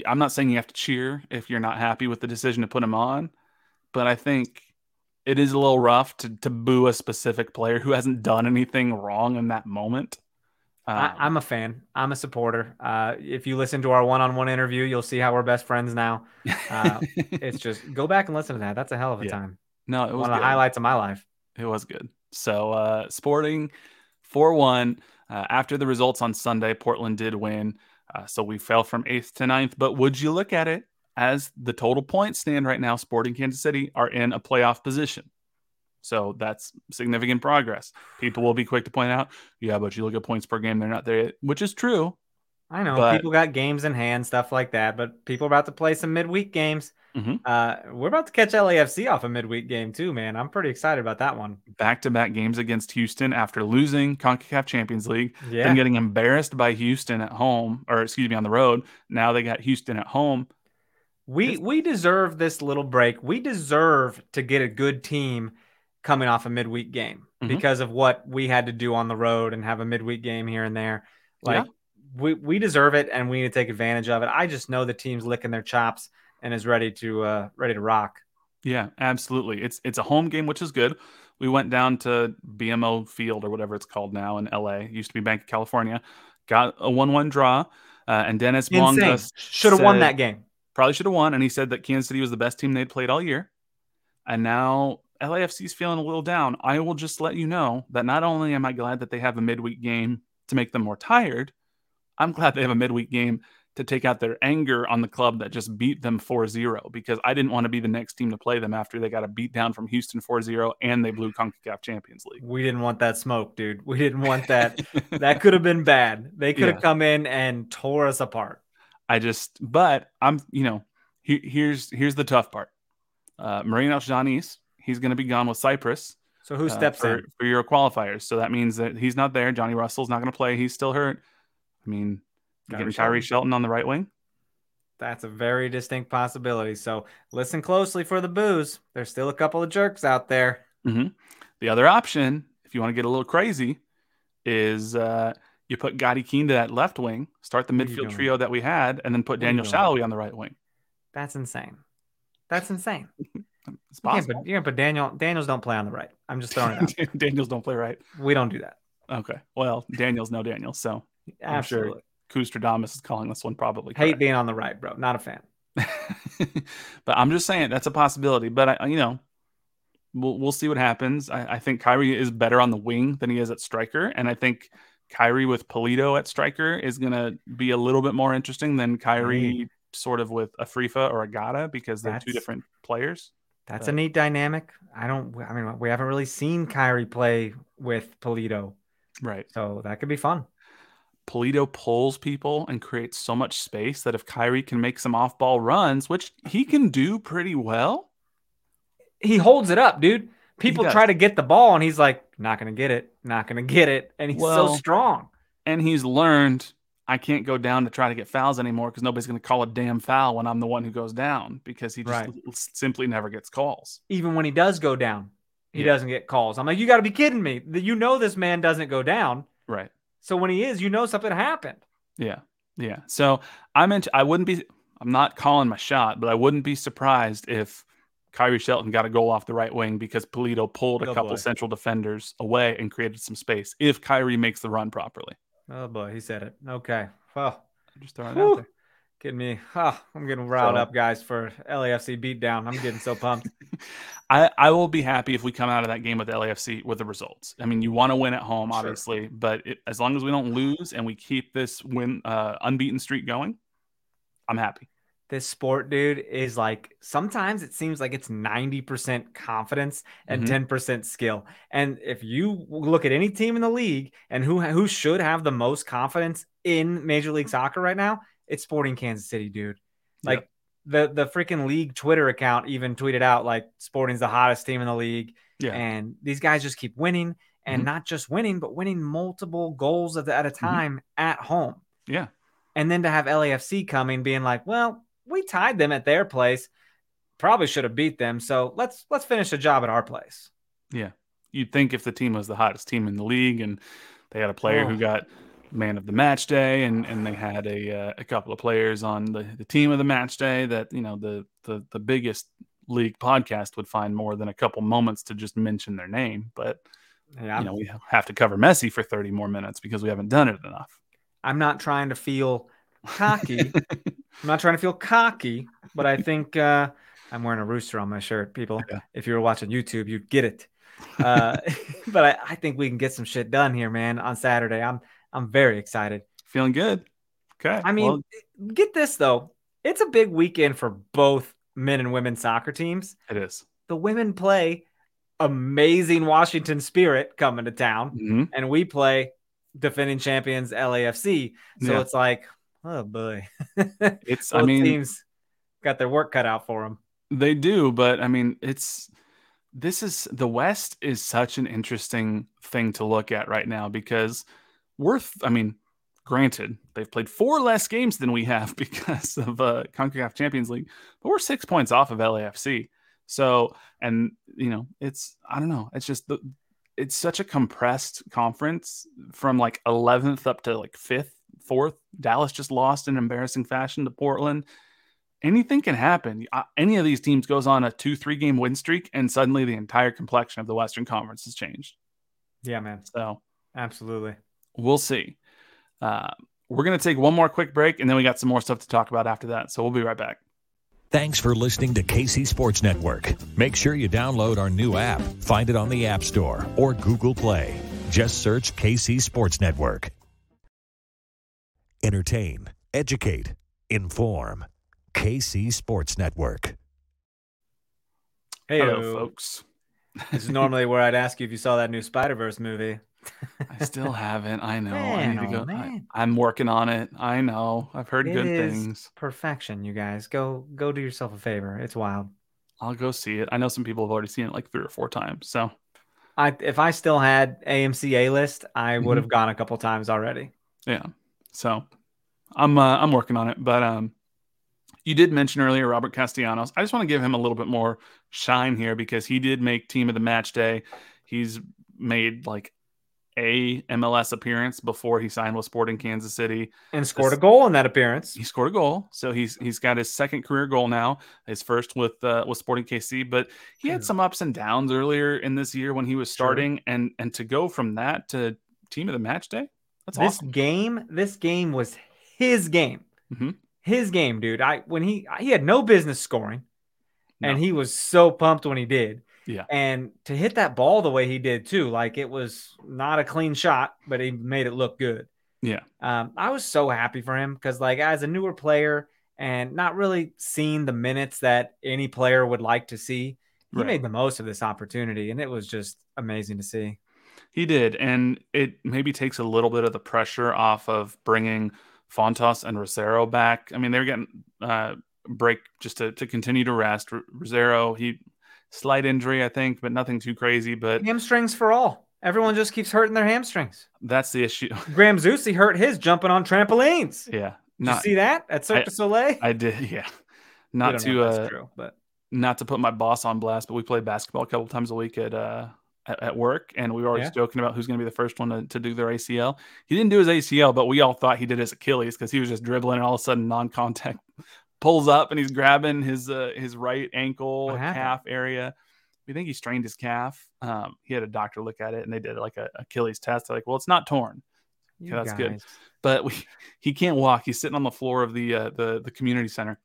I'm not saying you have to cheer if you're not happy with the decision to put him on, but I think it is a little rough to to boo a specific player who hasn't done anything wrong in that moment. I, Um, I'm a fan. I'm a supporter. Uh, if you listen to our one-on-one interview, you'll see how we're best friends now. uh, It's just go back and listen to that. That's a hell of a Yeah, time. no, it was One of the highlights of my life. It was good. So, uh, Sporting 4 1. Uh, after the results on Sunday, Portland did win. Uh, so we fell from eighth to ninth. But would you look at it as the total points stand right now? Sporting Kansas City are in a playoff position. So that's significant progress. People will be quick to point out, yeah, but you look at points per game, they're not there, yet, which is true. I know But- people got games in hand, stuff like that, but people are about to play some midweek games. Mhm. Uh, we're about to catch LAFC off a midweek game too, man. I'm pretty excited about that one. Back to back games against Houston after losing CONCACAF Champions League, Yeah, then getting embarrassed by Houston at home, or excuse me, on the road. Now they got Houston at home. we we deserve this little break. We deserve to get a good team coming off a midweek game Mhm. because of what we had to do on the road and have a midweek game here and there. Like we we deserve it and we need to take advantage of it. I just know the team's licking their chops and is ready to uh ready to rock. Yeah, absolutely. It's it's a home game, which is good. We went down to BMO Field or whatever it's called now in LA. It used to be Bank of California. Got a one-one draw, uh, and Dennis. Mongas Should have won that game. probably should have won. And he said that Kansas City was the best team they'd played all year. And now LAFC's feeling a little down. I will just let you know that not only am I glad that they have a midweek game to make them more tired, I'm glad they have a midweek game to take out their anger on the club that just beat them 4-0 because I didn't want to be the next team to play them after they got a beat down from Houston 4-0 and they blew CONCACAF Champions League. We didn't want that smoke, dude. We didn't want that. that could have been bad. They could have come in and tore us apart. I just, but I'm, you know, he, here's here's the tough part. Uh, Marinos Tzionis, he's going to be gone with Cyprus. So who uh, steps for, in? for your qualifiers. So that means that he's not there. Johnny Russell's not going to play. He's still hurt. I mean, getting Khiry Shelton on the right wing. That's a very distinct possibility. So listen closely for the boos. There's still a couple of jerks out there. The other option, if you want to get a little crazy, is uh, you put Gioacchini to that left wing, start the What midfield trio that we had, and then put What Daniel? Salloi on the right wing. That's insane. That's insane. It's possible. you can't put Daniel. Daniels don't play on the right. I'm just throwing it out. Daniels don't play right. we don't do that. Okay. Well, Daniels no Daniels. So I'm sure Absolutely. Kustradamus is calling this one probably. Hate correct. being on the right, bro. Not a fan. but I'm just saying that's a possibility. But I, you know, we'll we'll see what happens. I, I think Khiry is better on the wing than he is at striker, and I think Khiry with Pulido at striker is going to be a little bit more interesting than Khiry sort of with Afrifa or Agada because they're two different players. That's But- a neat dynamic. I don't. I mean, we haven't really seen Khiry play with Pulido, Right. so that could be fun. Pulido pulls people and creates so much space that if Khiry can make some off-ball runs, which he can do pretty well, He holds it up, dude. People try to get the ball, and he's like, "Not gonna get it. Not gonna get it." And he's Well, so strong. and he's learned I can't go down to try to get fouls anymore because nobody's going to call a damn foul when I'm the one who goes down because he just Right. l- simply never gets calls. Even when he does go down, he Yeah. doesn't get calls. I'm like, "You got to be kidding me! You know this man doesn't go down. Right. So when he is, you know something happened." Yeah. Yeah. So I'm into, I wouldn't be, I'm not calling my shot, but I wouldn't be surprised if Khiry Shelton got a goal off the right wing because Pulido pulled a Oh, couple boy. central defenders away and created some space if Khiry makes the run properly. Oh boy, he said it. Okay. Well, Just throwing it out there. getting me. ah, I'm getting riled So- up, guys, for LAFC beatdown. I'm getting so pumped. I, I will be happy if we come out of that game with LAFC with the results. I mean, you want to win at home, Sure. obviously, but it, as long as we don't lose and we keep this win uh, unbeaten streak going, I'm happy. This sport, dude, is like sometimes it seems like it's 90% confidence and Mhm. 10% skill. And if you look at any team in the league and who who should have the most confidence in Major League Soccer right now, it's Sporting Kansas City, dude. Like the the freaking league Twitter account even tweeted out like Sporting's the hottest team in the league. Yeah. And these guys just keep winning and Mhm. not just winning, but winning multiple goals at, at a time at home. Yeah. And then to have LAFC coming, being like, well, we tied them at their place. Probably should have beat them. So let's let's finish the job at our place. Yeah. You'd think if the team was the hottest team in the league and they had a player Oh. who got man of the match day and, and they had a, uh, a couple of players on the, the team of the match day that, you know, the, the, the biggest league podcast would find more than a couple moments to just mention their name. But, Yeah, you know, we have to cover Messi for 30 more minutes because we haven't done it enough. I'm not trying to feel cocky. I'm not trying to feel cocky, but I think uh, I'm wearing a rooster on my shirt, people. Yeah. If you were watching YouTube, you'd get it. Uh, but I, I think we can get some shit done here, man, on Saturday. I'm I'm very excited. Feeling good. Okay. I mean, well, get this though. It's a big weekend for both men and women soccer teams. it is. The women play amazing Washington Spirit coming to town, Mhm. and we play defending champions LAFC. So Yeah. it's like, oh boy, It's. both I mean, teams got their work cut out for them. They do, but I mean, it's this is the West is such an interesting thing to look at right now because worth. I mean, granted, they've played four less games than we have because of uh, Concacaf Champions League, but we're six points off of LAFC. So, and you know, it's I don't know, it's just the it's such a compressed conference from like 11th up to like fifth, fourth. Dallas just lost in embarrassing fashion to Portland anything can happen. Uh, Any of these teams goes on a two, three game win streak, and suddenly the entire complexion of the Western Conference has changed. Yeah, man, So absolutely. we'll see. Uh, we're going to take one more quick break, and then we got some more stuff to talk about after that. So we'll be right back. Thanks for listening to KC Sports Network. Make sure you download our new app. Find it on the App Store or Google Play. Just search KC Sports Network. Entertain, educate, inform. KC Sports Network. Hey, Hello, folks. this is normally where I'd ask you if you saw that new Spider Verse movie. I still haven't. I know. I need to oh, go. I, man. I'm working on it. I know. I've heard It good is things. perfection, you guys. Go go do yourself a favor. It's wild. I'll go see it. I know some people have already seen it like three or four times. So I if I still had AMC A list, I would Mhm. have gone a couple times already. Yeah. So I'm uh, I'm working on it, but um you did mention earlier Robert Castellanos. I just want to give him a little bit more shine here because he did make team of the match day. He's made like a MLS appearance before he signed with Sporting Kansas City. And scored This- a goal in that appearance. He scored a goal, so he's he's got his second career goal now. His first with uh, with Sporting KC, but he had some ups and downs earlier in this year when he was Sure. starting, and and to go from that to team of the match day, that's this awesome. game, this game was his game. Mhm. His game, dude. I when he he had no business scoring, and No. he was so pumped when he did. Yeah. And to hit that ball the way he did too, like it was not a clean shot, but he made it look good. Yeah. Um, I was so happy for him because, like, as a newer player and not really seeing the minutes that any player would like to see, he Right. made the most of this opportunity, and it was just amazing to see. He did, and it maybe takes a little bit of the pressure off of bringing Fontas and Rosero back. I mean, they're getting uh, break just to, to continue to rest. Rosero, he slight injury, I think, but nothing too crazy. But Hamstrings for all. Everyone just keeps hurting their hamstrings. that's the issue. Graham Zusi hurt his jumping on trampolines. Did yeah, you not see that at Cirque I- du Soleil? I did. Yeah, not to uh, true, but not to put my boss on blast, but we play basketball a couple times a week at uh at, at work, and we were always Yeah. joking about who's going to be the first one to, to do their ACL. He didn't do his ACL, but we all thought he did his Achilles because he was just dribbling, and all of a sudden, non-contact pulls up, and he's grabbing his uh, his right ankle calf area. We think he strained his calf. Um, he had a doctor look at it, and they did like a Achilles test. They're like, well, it's not torn you that's good. but we, he can't walk. He's sitting on the floor of the uh, the the community center,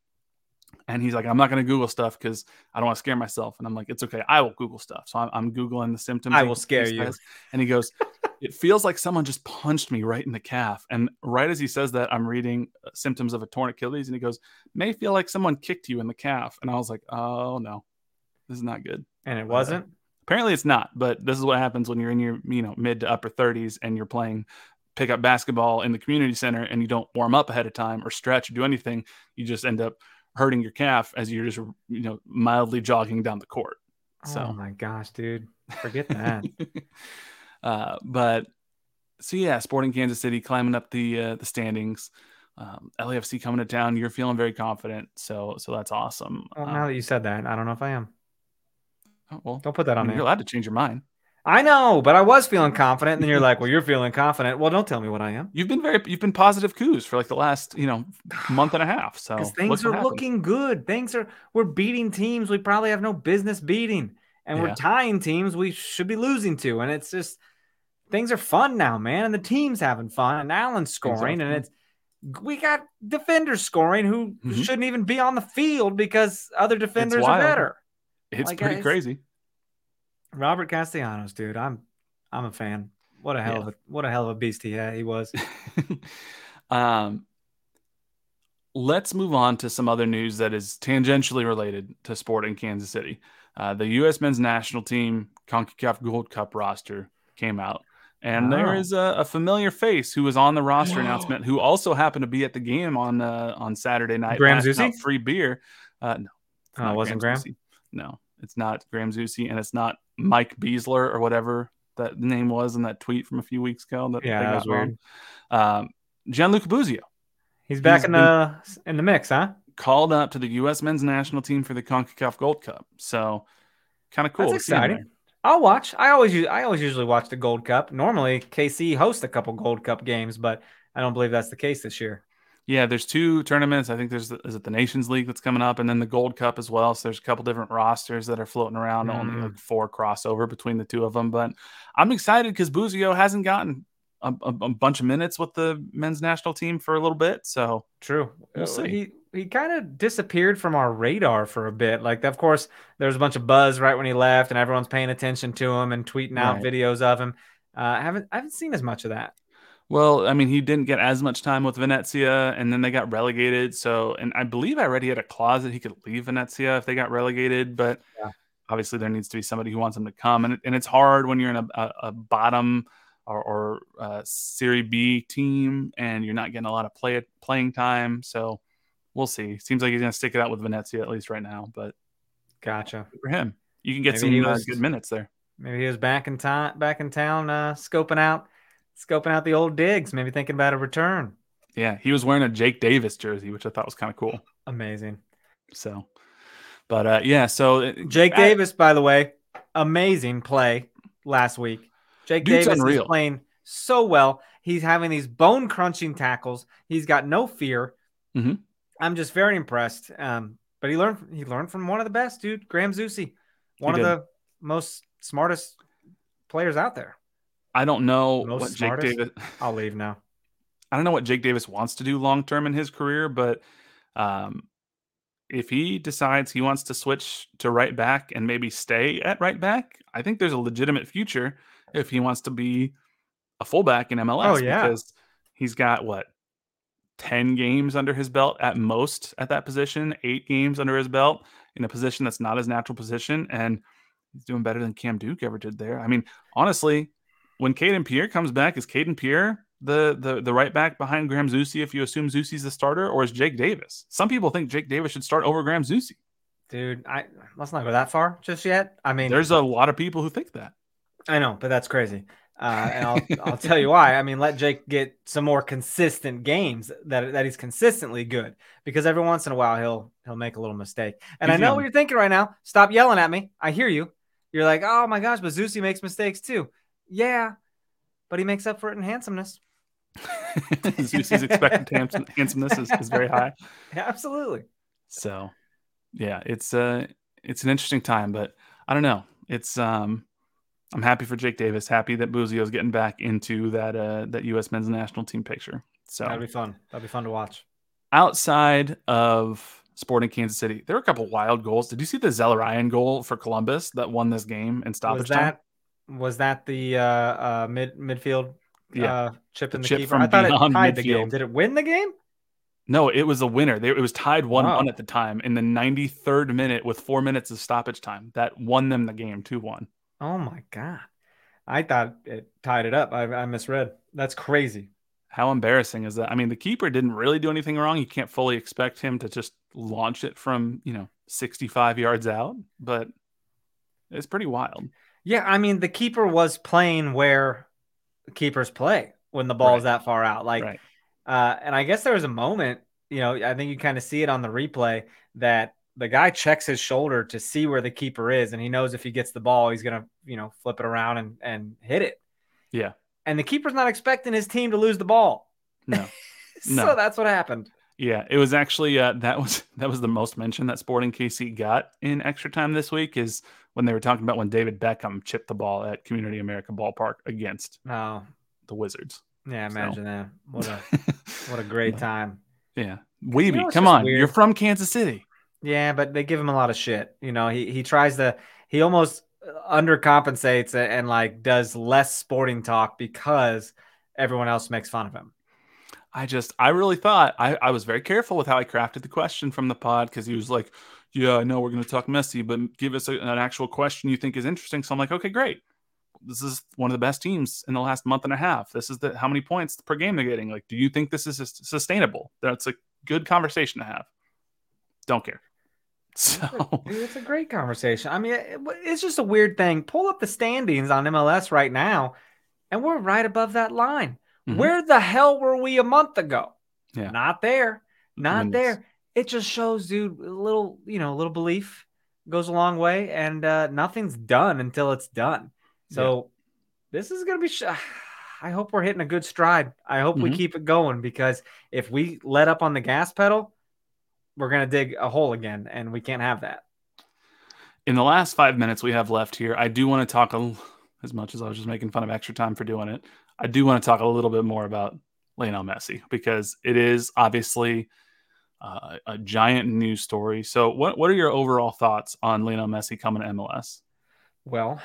and he's like, "I'm not going to Google stuff because I don't want to scare myself." And I'm like, "It's okay. I will Google stuff." So I'm, I'm googling the symptoms. I will scare you. says. And he goes, "It feels like someone just punched me right in the calf." And right as he says that, I'm reading uh, symptoms of a torn Achilles, and he goes, "May feel like someone kicked you in the calf." And I was like, "Oh no, this is not good." And it wasn't. Apparently, it's not, but this is what happens when you're in your you know mid to upper 30s and you're playing pickup basketball in the community center and you don't warm up ahead of time or stretch or do anything. You just end up hurting your calf as you're just you know mildly jogging down the court. Oh So, my gosh, dude. Forget that. uh, but so yeah, Sporting Kansas City climbing up the uh, the standings. Um, LAFC coming to town. You're feeling very confident, so so that's awesome. well, Uh, now that you said that, I don't know if I am. oh, well, Don't put that I on mean, me. you're allowed to change your mind. I know, but I was feeling confident, and then you're like, "Well, you're feeling confident." Well, don't tell me what I am, You've been very you've been positive coups for like the last you know month and a half. So things are looking good. Things are we're beating teams we probably have no business beating, and we're tying teams we should be losing to, and it's just things are fun now, man, and the team's having fun, and Alan's scoring, and it's we got defenders scoring who Mhm. shouldn't even be on the field because other defenders are better. It's Like, pretty guys, crazy. Robert Castellanos, dude, I'm I'm a fan. What a hell Yeah. of a what a hell of a beast he had, he was. um, let's move on to some other news that is tangentially related to sport in Kansas City. Uh, the U.S. men's national team CONCACAF Gold Cup roster came out. And there is a, a, familiar face who was on the roster announcement who also happened to be at the game on uh, on Saturday night. Graham Zusi? Free beer. Uh, no. Oh, it wasn't Graham? Graham? No, it's not Graham Zusi, and it's not Mike Beasler or whatever that name was in that tweet from a few weeks ago. That yeah, that was weird. Um, Gianluca Busio. He's back He's in the in the mix, huh? Called up to the U.S. men's national team for the Concacaf Gold Cup. So kind of cool. That's exciting. I'll watch. I always use. I always usually watch the Gold Cup. Normally, KC hosts a couple Gold Cup games, but I don't believe that's the case this year. Yeah, there's two tournaments. I think there's is it the Nations League that's coming up, and then the Gold Cup as well. So there's a couple different rosters that are floating around. Mm. Only like four crossover between the two of them, but I'm excited because Busio hasn't gotten a, a, a, bunch of minutes with the men's national team for a little bit. So true. We'll see. He he kind of disappeared from our radar for a bit. Like, of course, there was a bunch of buzz right when he left, and everyone's paying attention to him and tweeting out right. videos of him. Uh, I haven't I haven't seen as much of that. Well, I mean, he didn't get as much time with Venezia, and then they got relegated. So, and I believe I read he had a clause that he could leave Venezia if they got relegated. But yeah. obviously, there needs to be somebody who wants him to come, and and it's hard when you're in a, a, a bottom or, or uh, Serie B team and you're not getting a lot of play playing time. So we'll see. Seems like he's going to stick it out with Venezia at least right now. But gotcha for him. You can get maybe some was, good minutes there. Maybe he was back in time, back in town, uh, scoping out scoping out the old digs, maybe thinking about a return. Yeah, he was wearing a Jake Davis jersey, which I thought was kind of cool. Amazing. So, but uh, yeah, so uh, Jake I, Davis, by the way, amazing play last week. Jake Davis unreal. is playing so well. He's having these bone crunching tackles. He's got no fear. Mm-hmm. I'm just very impressed. Um, but he learned he learned from one of the best, dude, Graham Zusi, one he of did. the most smartest players out there. I don't know Most what smartest? Jake Davis. I'll leave now. I don't know what Jake Davis wants to do long term in his career, but um, if he decides he wants to switch to right back and maybe stay at right back, I think there's a legitimate future if he wants to be a fullback in MLS. Oh yeah, because he's got what ten games under his belt at most at that position, eight games under his belt in a position that's not his natural position, and he's doing better than Cam Duke ever did there. I mean, honestly, when Kayden Pierre comes back, is Kayden Pierre the, the the right back behind Graham Zusi if you assume Zusi's the starter, or is Jake Davis? Some people think Jake Davis should start over Graham Zusi. Dude, I let's not go that far just yet. I mean, there's a lot of people who think that. I know, but that's crazy. Uh, and I'll I'll tell you why. I mean, let Jake get some more consistent games that that he's consistently good because every once in a while he'll he'll make a little mistake. And he's I know young. what you're thinking right now. Stop yelling at me. I hear you. You're like, oh my gosh, but Zusi makes mistakes too. Yeah, but he makes up for it in handsomeness. Zusi's expected handsomeness is, is very high. Yeah, absolutely. So, yeah, it's uh it's an interesting time, but I don't know. It's um I'm happy for Jake Davis. Happy that Busio's getting back into that uh that U.S. men's national team picture. So that'd be fun. That'd be fun to watch. Outside of Sporting Kansas City, there were a couple wild goals. Did you see the Zelarayán goal for Columbus that won this game in stoppage was that, time? Was that the uh, uh, mid midfield yeah. uh, chip in the, the keeper? I thought it tied midfield. the game. Did it win the game? No, it was a winner. It was tied one wow. one at the time in the 93rd minute with four minutes of stoppage time. That won them the game two one. Oh my god! I thought it tied it up. I, I misread. That's crazy. How embarrassing is that? I mean, the keeper didn't really do anything wrong. You can't fully expect him to just launch it from you know 65 yards out, but it's pretty wild. Yeah, I mean the keeper was playing where keepers play when the ball right. is that far out. Like, right. uh, and I guess there was a moment, you know, I think you kind of see it on the replay that the guy checks his shoulder to see where the keeper is, and he knows if he gets the ball, he's gonna, you know, flip it around and and hit it. Yeah. And the keeper's not expecting his team to lose the ball. No. so no. that's what happened. Yeah, it was actually uh, that was that was the most mention that Sporting KC got in extra time this week is when they were talking about when David Beckham chipped the ball at Community America Ballpark against oh. the Wizards. Yeah, imagine so. that. What a what a great time. Yeah. Wiebe, you know, come on. Weird. You're from Kansas City. Yeah, but they give him a lot of shit. You know, he he tries to he almost undercompensates and like does less sporting talk because everyone else makes fun of him. I just, I really thought I, I was very careful with how I crafted the question from the pod because he was like, "Yeah, I know we're going to talk Messi, but give us a, an actual question you think is interesting." So I'm like, "Okay, great. This is one of the best teams in the last month and a half. This is the how many points per game they're getting. Like, do you think this is sustainable? That's a good conversation to have. Don't care." So it's a great conversation. I mean, it's just a weird thing. Pull up the standings on MLS right now, and we're right above that line. Mm-hmm. Where the hell were we a month ago? Yeah. Not there. Not there. It just shows, dude, a little, you know, a little belief goes a long way, and uh, nothing's done until it's done. So yeah. this is gonna be. Sh- I hope we're hitting a good stride. I hope mm-hmm. we keep it going because if we let up on the gas pedal, we're going to dig a hole again, and we can't have that. In the last five minutes we have left here, I do want to talk a, as much as I was just making fun of extra time for doing it. I do want to talk a little bit more about Lionel Messi because it is obviously uh, a giant news story. So, what what are your overall thoughts on Lionel Messi coming to MLS? Well,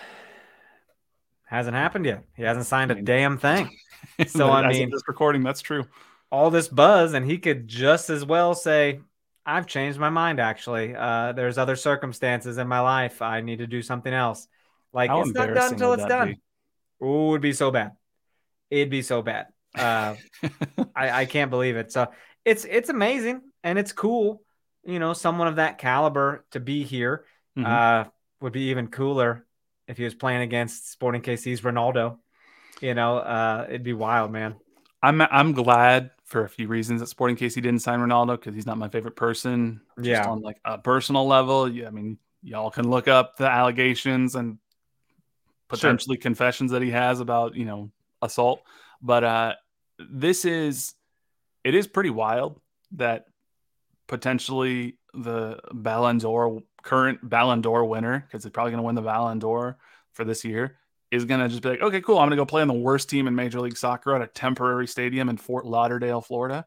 hasn't happened yet. He hasn't signed a damn thing. So I mean, this recording, that's true. All this buzz, and he could just as well say, I've changed my mind actually. Uh, there's other circumstances in my life. I need to do something else. Like How it's not done until it's done. Oh, it'd be so bad. It'd be so bad. Uh, I, I can't believe it. So it's it's amazing and it's cool. You know, someone of that caliber to be here mm-hmm. uh, would be even cooler if he was playing against Sporting KC's Ronaldo. You know, uh, it'd be wild, man. I'm I'm glad for a few reasons that Sporting KC didn't sign Ronaldo because he's not my favorite person. yeah, on like a personal level. Yeah, I mean, y'all can look up the allegations and potentially sure. confessions that he has about you know assault. But uh, this is it is pretty wild that potentially the Ballon d'Or current Ballon d'Or winner because he's probably going to win the Ballon d'Or for this year is going to just be like, okay, cool. I'm going to go play on the worst team in Major League Soccer at a temporary stadium in Fort Lauderdale, Florida.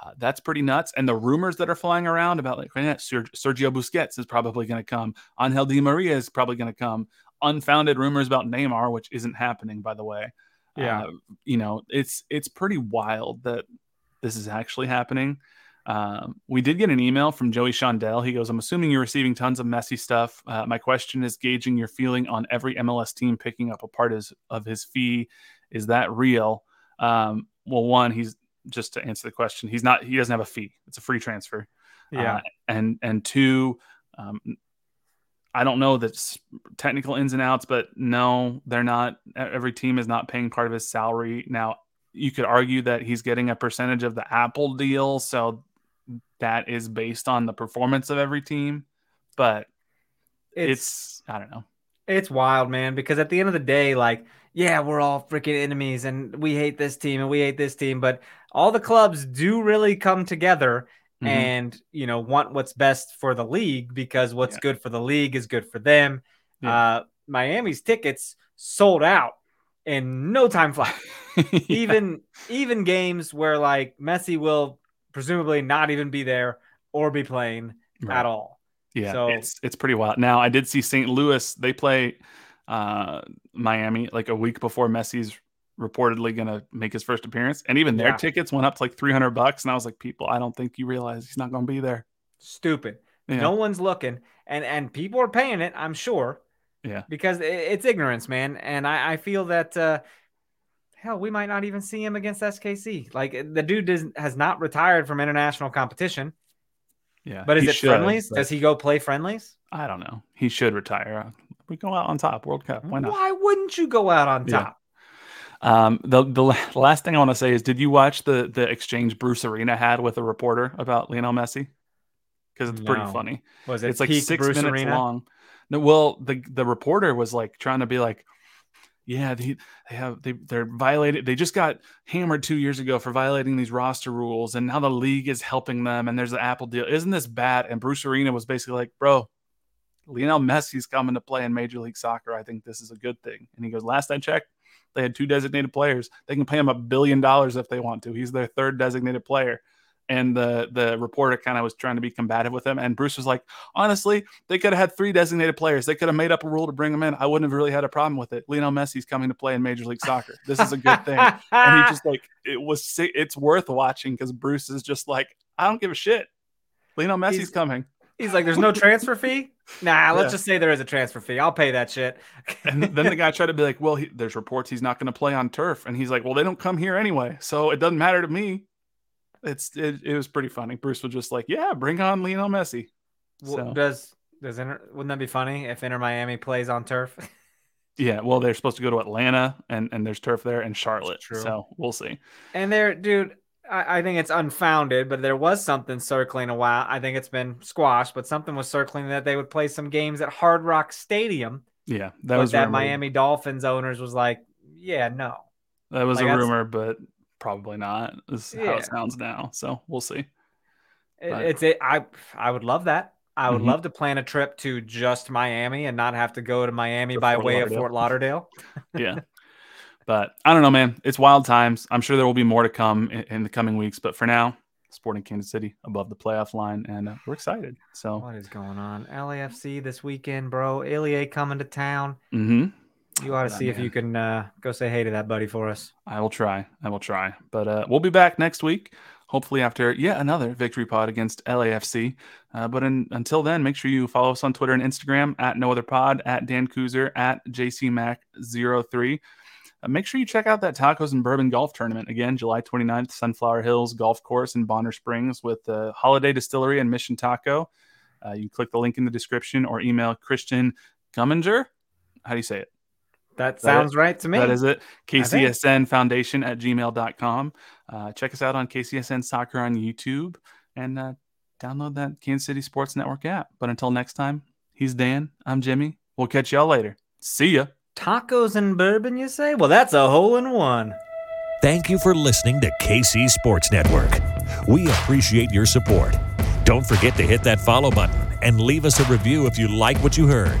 Uh, that's pretty nuts. And the rumors that are flying around about like Sergio Busquets is probably going to come, Angel Di Maria is probably going to come, unfounded rumors about Neymar, which isn't happening, by the way. Yeah, uh, you know, it's it's pretty wild that this is actually happening. Um, we did get an email from Joey Shondell. He goes, I'm assuming you're receiving tons of Messi stuff. Uh, my question is gauging your feeling on every MLS team picking up a part of his, of his fee. Is that real? Um, well, one, he's just to answer the question, he's not, he doesn't have a fee. It's a free transfer. Yeah. Uh, and, and two, um, I don't know the technical ins and outs, but no, they're not. Every team is not paying part of his salary. Now, you could argue that he's getting a percentage of the Apple deal. So that is based on the performance of every team, but it's, it's I don't know. It's wild, man, because at the end of the day, like, yeah, we're all freaking enemies and we hate this team and we hate this team, but all the clubs do really come together mm-hmm. and, you know, want what's best for the league because what's yeah. good for the league is good for them. Yeah. Uh, Miami's tickets sold out in no time flat. yeah. Even even games where like Messi will presumably not even be there or be playing right. at all. Yeah, so it's it's pretty wild. Now I did see St. Louis. They play uh, Miami like a week before Messi's reportedly going to make his first appearance, and even their yeah. tickets went up to like three hundred bucks. And I was like, people, I don't think you realize he's not going to be there. Stupid. Yeah. No one's looking, and and people are paying it. I'm sure. Yeah. Because it's ignorance, man, and I, I feel that. Uh, hell, we might not even see him against SKC. Like the dude does, has not retired from international competition. Yeah, but is it should, friendlies? Does he go play friendlies? I don't know. He should retire. We go out on top. World Cup. Why not? Why wouldn't you go out on top? Yeah. Um, the the last thing I want to say is, did you watch the the exchange Bruce Arena had with a reporter about Lionel Messi? Because it's no. pretty funny. Was it? It's like six Bruce minutes Arena? long. No, well, the the reporter was like trying to be like, yeah, they, they have they they're violated. They just got hammered two years ago for violating these roster rules, and now the league is helping them. And there's an Apple deal. Isn't this bad? And Bruce Arena was basically like, bro, Lionel Messi's coming to play in Major League Soccer. I think this is a good thing. And he goes, last I checked, they had two designated players. They can pay him a billion dollars if they want to. He's their third designated player. And the the reporter kind of was trying to be combative with him. And Bruce was like, honestly, they could have had three designated players. They could have made up a rule to bring them in. I wouldn't have really had a problem with it. Lionel Messi's coming to play in Major League Soccer. This is a good thing. and he just like it was. It's worth watching because Bruce is just like, I don't give a shit. Lionel Messi's he's, coming. He's like, there's no transfer fee. Nah, let's yeah. just say there is a transfer fee. I'll pay that shit. and then the guy tried to be like, well, he, there's reports he's not going to play on turf, and he's like, well, they don't come here anyway, so it doesn't matter to me it's it, it was pretty funny. Bruce was just like, "Yeah, bring on Lionel Messi." So. Does does Inter, wouldn't that be funny if Inter Miami plays on turf? yeah, well, they're supposed to go to Atlanta, and and there's turf there, and Charlotte. So we'll see. And there, dude, I, I, think it's unfounded, but there was something circling a while. I think it's been squashed, but something was circling that they would play some games at Hard Rock Stadium. Yeah, that was that Miami Dolphins owners was like, yeah, no. That was like, a rumor, but probably not. Is yeah. how it sounds now. So we'll see. It, it's it. I I would love that. I would mm-hmm. love to plan a trip to just Miami and not have to go to Miami by Fort way Lauderdale. of Fort Lauderdale. yeah. But I don't know, man. It's wild times. I'm sure there will be more to come in, in, the coming weeks. But for now, Sporting Kansas City above the playoff line, and uh, we're excited. So what is going on? LAFC this weekend, bro. Ilie coming to town. Mm-hmm. You ought to see if you can uh, go say hey to that buddy for us. I will try. I will try. But uh, we'll be back next week, hopefully after yet another victory pod against LAFC. Uh, but in, until then, make sure you follow us on Twitter and Instagram at No Other Pod, at Dan Kooser, at JCMac03. Uh, make sure you check out that Tacos and Bourbon Golf Tournament again, July 29th, Sunflower Hills Golf Course in Bonner Springs with the Holladay Distillery and Mission Taco. Uh, you can click the link in the description or email Christian Gumminger. How do you say it? That sounds that right to me. That is it. KCSN Foundation at gmail.com. Uh, check us out on KCSN Soccer on YouTube and uh, download that Kansas City Sports Network app. But until next time, he's Dan. I'm Jimmy. We'll catch y'all later. See ya. Tacos and bourbon, you say? Well, that's a hole in one. Thank you for listening to KC Sports Network. We appreciate your support. Don't forget to hit that follow button and leave us a review if you like what you heard.